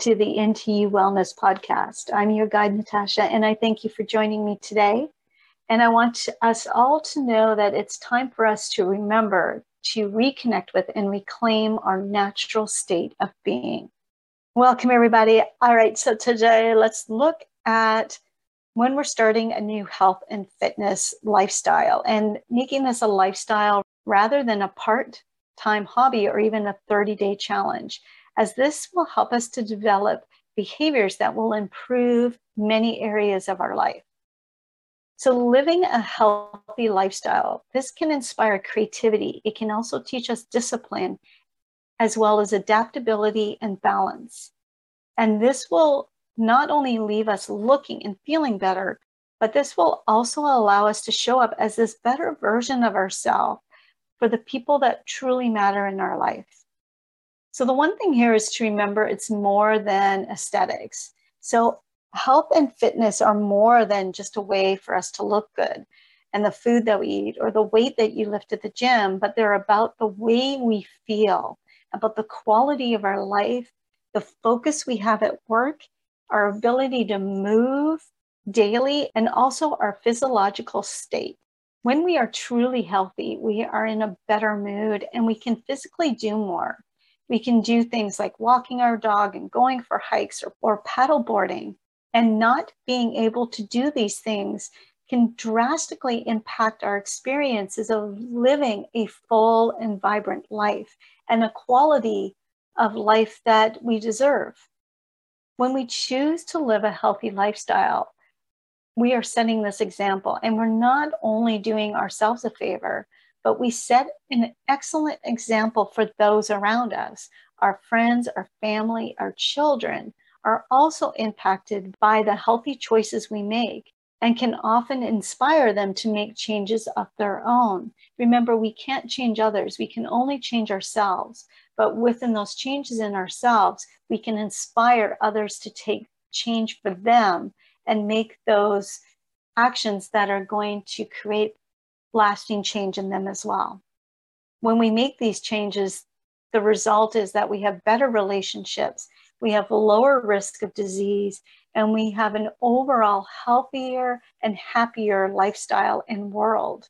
To the NTU Wellness Podcast. I'm your guide, Natasha, and I thank you for joining me today. And I want us all to know that it's time for us to remember to reconnect with and reclaim our natural state of being. Welcome, everybody. All right, so today let's look at when we're starting a new health and fitness lifestyle and making this a lifestyle rather than a part time hobby or even a 30 day challenge as this will help us to develop behaviors that will improve many areas of our life. So, living a healthy lifestyle, this can inspire creativity. It can also teach us discipline, as well as adaptability and balance. And this will not only leave us looking and feeling better, but this will also allow us to show up as this better version of ourselves for the people that truly matter in our life. So the one thing here is to remember it's more than aesthetics. So health and fitness are more than just a way for us to look good and the food that we eat or the weight that you lift at the gym, but they're about the way we feel, about the quality of our life, the focus we have at work, our ability to move daily, and also our physiological state. When we are truly healthy, we are in a better mood and we can physically do more. We can do things like walking our dog and going for hikes or, or paddleboarding. And not being able to do these things can drastically impact our experiences of living a full and vibrant life and a quality of life that we deserve. When we choose to live a healthy lifestyle, we are setting this example, and we're not only doing ourselves a favor, but we set an excellent example for those around us. Our friends, our family, our children are also impacted by the healthy choices we make and can often inspire them to make changes of their own. Remember, we can't change others, we can only change ourselves. But within those changes in ourselves, we can inspire others to take change for them and make those actions that are going to create lasting change in them as well. When we make these changes, the result is that we have better relationships, we have a lower risk of disease, and we have an overall healthier and happier lifestyle and world.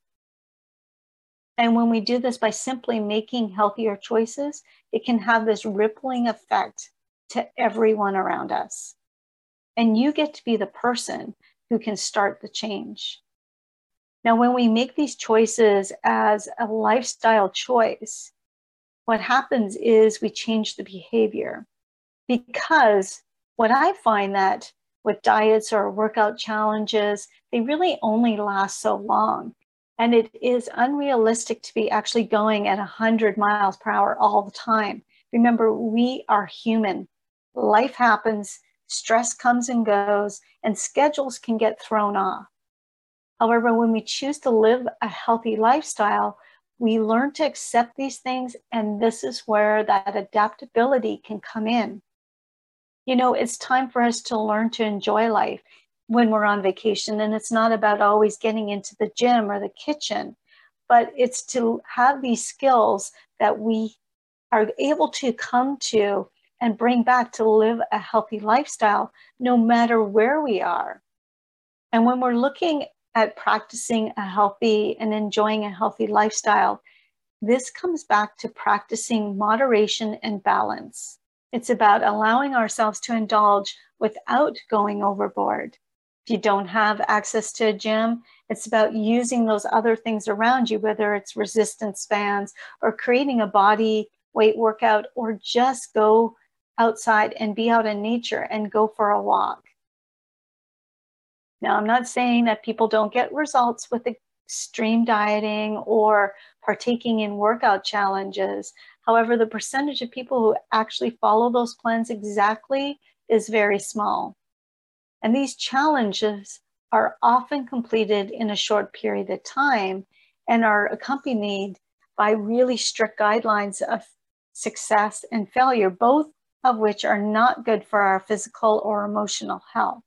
And when we do this by simply making healthier choices, it can have this rippling effect to everyone around us. And you get to be the person who can start the change. Now, when we make these choices as a lifestyle choice, what happens is we change the behavior. Because what I find that with diets or workout challenges, they really only last so long. And it is unrealistic to be actually going at 100 miles per hour all the time. Remember, we are human. Life happens, stress comes and goes, and schedules can get thrown off. However, when we choose to live a healthy lifestyle, we learn to accept these things, and this is where that adaptability can come in. You know, it's time for us to learn to enjoy life when we're on vacation, and it's not about always getting into the gym or the kitchen, but it's to have these skills that we are able to come to and bring back to live a healthy lifestyle no matter where we are. And when we're looking at practicing a healthy and enjoying a healthy lifestyle, this comes back to practicing moderation and balance. It's about allowing ourselves to indulge without going overboard. If you don't have access to a gym, it's about using those other things around you, whether it's resistance bands or creating a body weight workout, or just go outside and be out in nature and go for a walk. Now, I'm not saying that people don't get results with extreme dieting or partaking in workout challenges. However, the percentage of people who actually follow those plans exactly is very small. And these challenges are often completed in a short period of time and are accompanied by really strict guidelines of success and failure, both of which are not good for our physical or emotional health.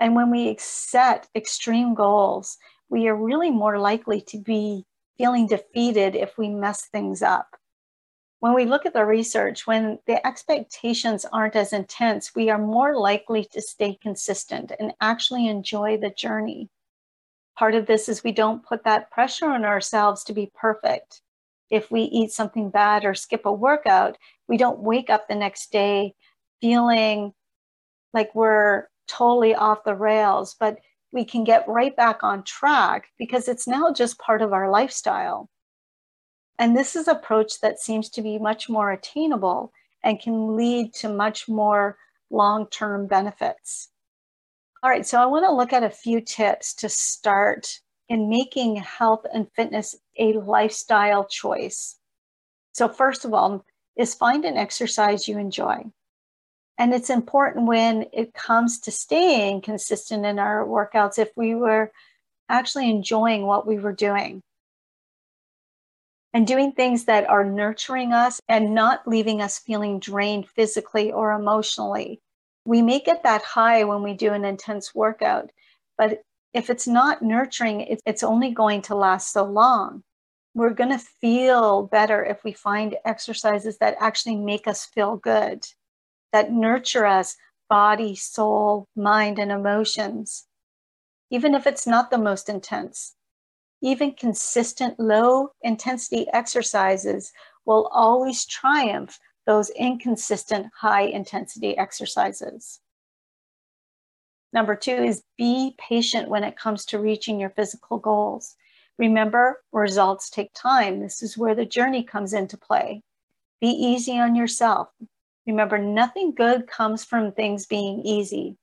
And when we set extreme goals, we are really more likely to be feeling defeated if we mess things up. when we look at the research, when the expectations aren't as intense, we are more likely to stay consistent and actually enjoy the journey. Part of this is we don't put that pressure on ourselves to be perfect. If we eat something bad or skip a workout, we don't wake up the next day feeling like we're totally off the rails, but we can get right back on track because it's now just part of our lifestyle. And this is approach that seems to be much more attainable and can lead to much more long-term benefits. All right, so I want to look at a few tips to start in making health and fitness a lifestyle choice. So first of all, is find an exercise you enjoy. And it's important when it comes to staying consistent in our workouts if we were actually enjoying what we were doing and doing things that are nurturing us and not leaving us feeling drained physically or emotionally. We may get that high when we do an intense workout, but if it's not nurturing, it's only going to last so long. We're going to feel better if we find exercises that actually make us feel good that nurture us body, soul, mind, and emotions, even if it's not the most intense. Even consistent low intensity exercises will always triumph those inconsistent high intensity exercises. Number two is be patient when it comes to reaching your physical goals. Remember, results take time. This is where the journey comes into play. Be easy on yourself. Remember, nothing good comes from things being easy.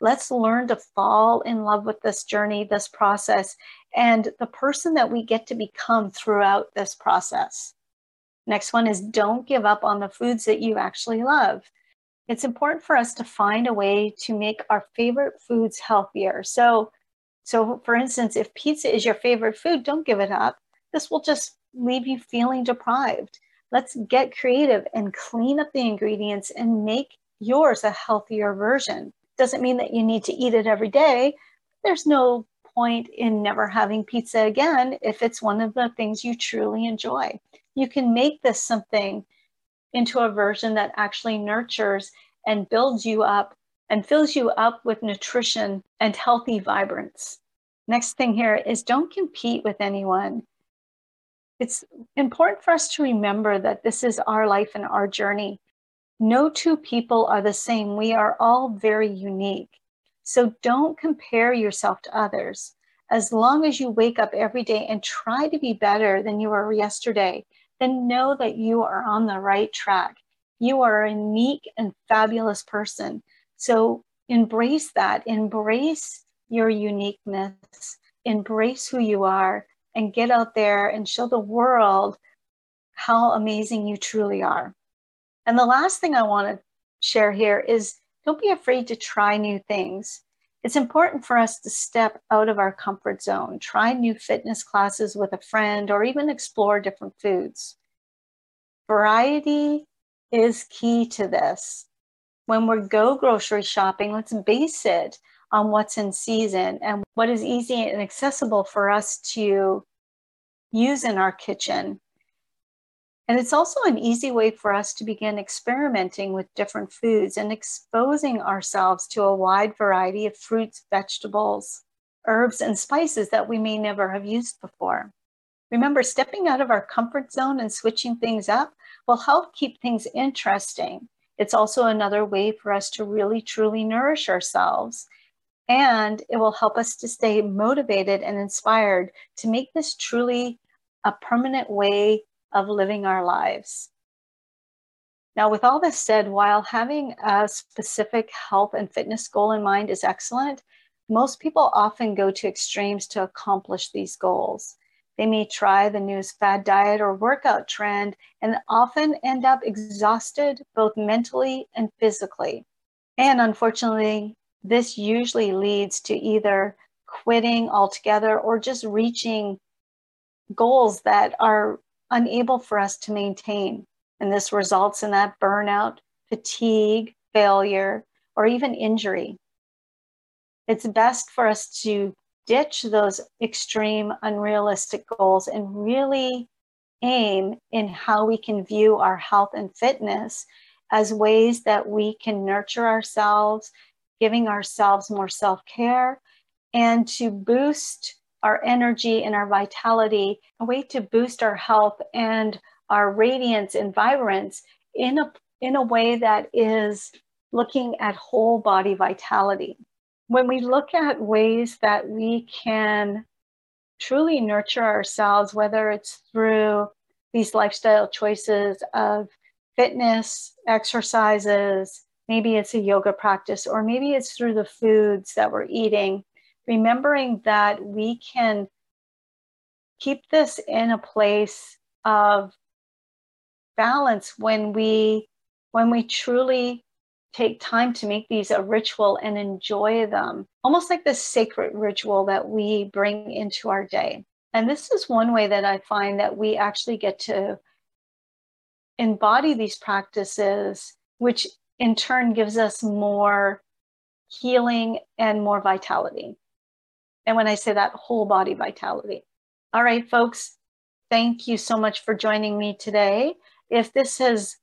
Let's learn to fall in love with this journey, this process, and the person that we get to become throughout this process. Next one is don't give up on the foods that you actually love. It's important for us to find a way to make our favorite foods healthier. So, so for instance, if pizza is your favorite food, don't give it up. This will just leave you feeling deprived. Let's get creative and clean up the ingredients and make yours a healthier version. Doesn't mean that you need to eat it every day. There's no point in never having pizza again if it's one of the things you truly enjoy. You can make this something into a version that actually nurtures and builds you up and fills you up with nutrition and healthy vibrance. Next thing here is don't compete with anyone it's important for us to remember that this is our life and our journey. No two people are the same. We are all very unique. So don't compare yourself to others. As long as you wake up every day and try to be better than you were yesterday, then know that you are on the right track. You are a unique and fabulous person. So embrace that, embrace your uniqueness, embrace who you are, and get out there and show the world how amazing you truly are. And the last thing I want to share here is don't be afraid to try new things. It's important for us to step out of our comfort zone, try new fitness classes with a friend, or even explore different foods. Variety is key to this. When we go grocery shopping, let's base it on what's in season and what is easy and accessible for us to use in our kitchen. And it's also an easy way for us to begin experimenting with different foods and exposing ourselves to a wide variety of fruits, vegetables, herbs, and spices that we may never have used before. Remember, stepping out of our comfort zone and switching things up will help keep things interesting. It's also another way for us to really truly nourish ourselves and it will help us to stay motivated and inspired to make this truly a permanent way of living our lives. Now, with all this said, while having a specific health and fitness goal in mind is excellent, most people often go to extremes to accomplish these goals. They may try the newest fad diet or workout trend and often end up exhausted both mentally and physically. And unfortunately, this usually leads to either quitting altogether or just reaching goals that are unable for us to maintain. And this results in that burnout, fatigue, failure, or even injury. It's best for us to ditch those extreme, unrealistic goals and really aim in how we can view our health and fitness as ways that we can nurture ourselves, giving ourselves more self care, and to boost our energy and our vitality, a way to boost our health and our radiance and vibrance in a, in a way that is looking at whole body vitality. When we look at ways that we can truly nurture ourselves, whether it's through these lifestyle choices of fitness, exercises, maybe it's a yoga practice, or maybe it's through the foods that we're eating, remembering that we can keep this in a place of balance when we when we truly take time to make these a ritual and enjoy them almost like this sacred ritual that we bring into our day. And this is one way that i find that we actually get to embody these practices which in turn gives us more healing and more vitality. And when i say that whole body vitality. All right folks thank you so much for joining me today. If this has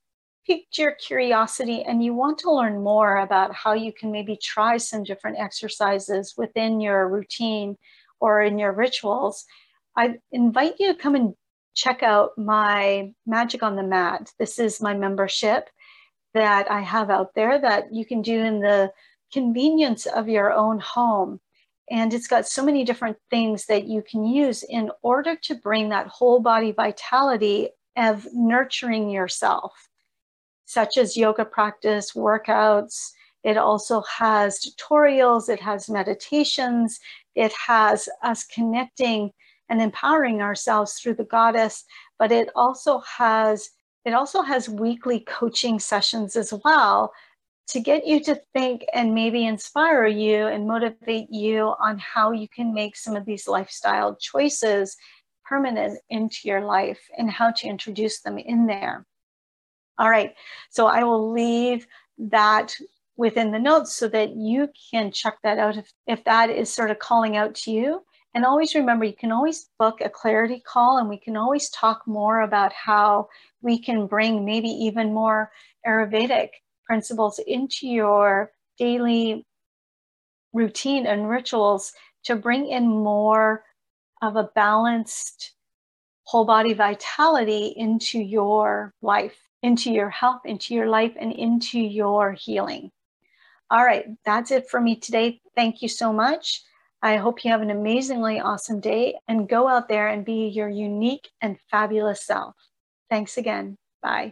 piqued your curiosity and you want to learn more about how you can maybe try some different exercises within your routine or in your rituals, I invite you to come and check out my Magic on the Mat. This is my membership that I have out there that you can do in the convenience of your own home. And it's got so many different things that you can use in order to bring that whole body vitality of nurturing yourself, such as yoga practice, workouts. It also has tutorials, it has meditations, it has us connecting and empowering ourselves through the goddess, but it also has it also has weekly coaching sessions as well to get you to think and maybe inspire you and motivate you on how you can make some of these lifestyle choices permanent into your life and how to introduce them in there. All right, so I will leave that within the notes so that you can check that out if, if that is sort of calling out to you. And always remember, you can always book a clarity call and we can always talk more about how we can bring maybe even more Ayurvedic principles into your daily routine and rituals to bring in more of a balanced whole body vitality into your life, into your health, into your life, and into your healing. All right, that's it for me today. Thank you so much. I hope you have an amazingly awesome day and go out there and be your unique and fabulous self. Thanks again. Bye.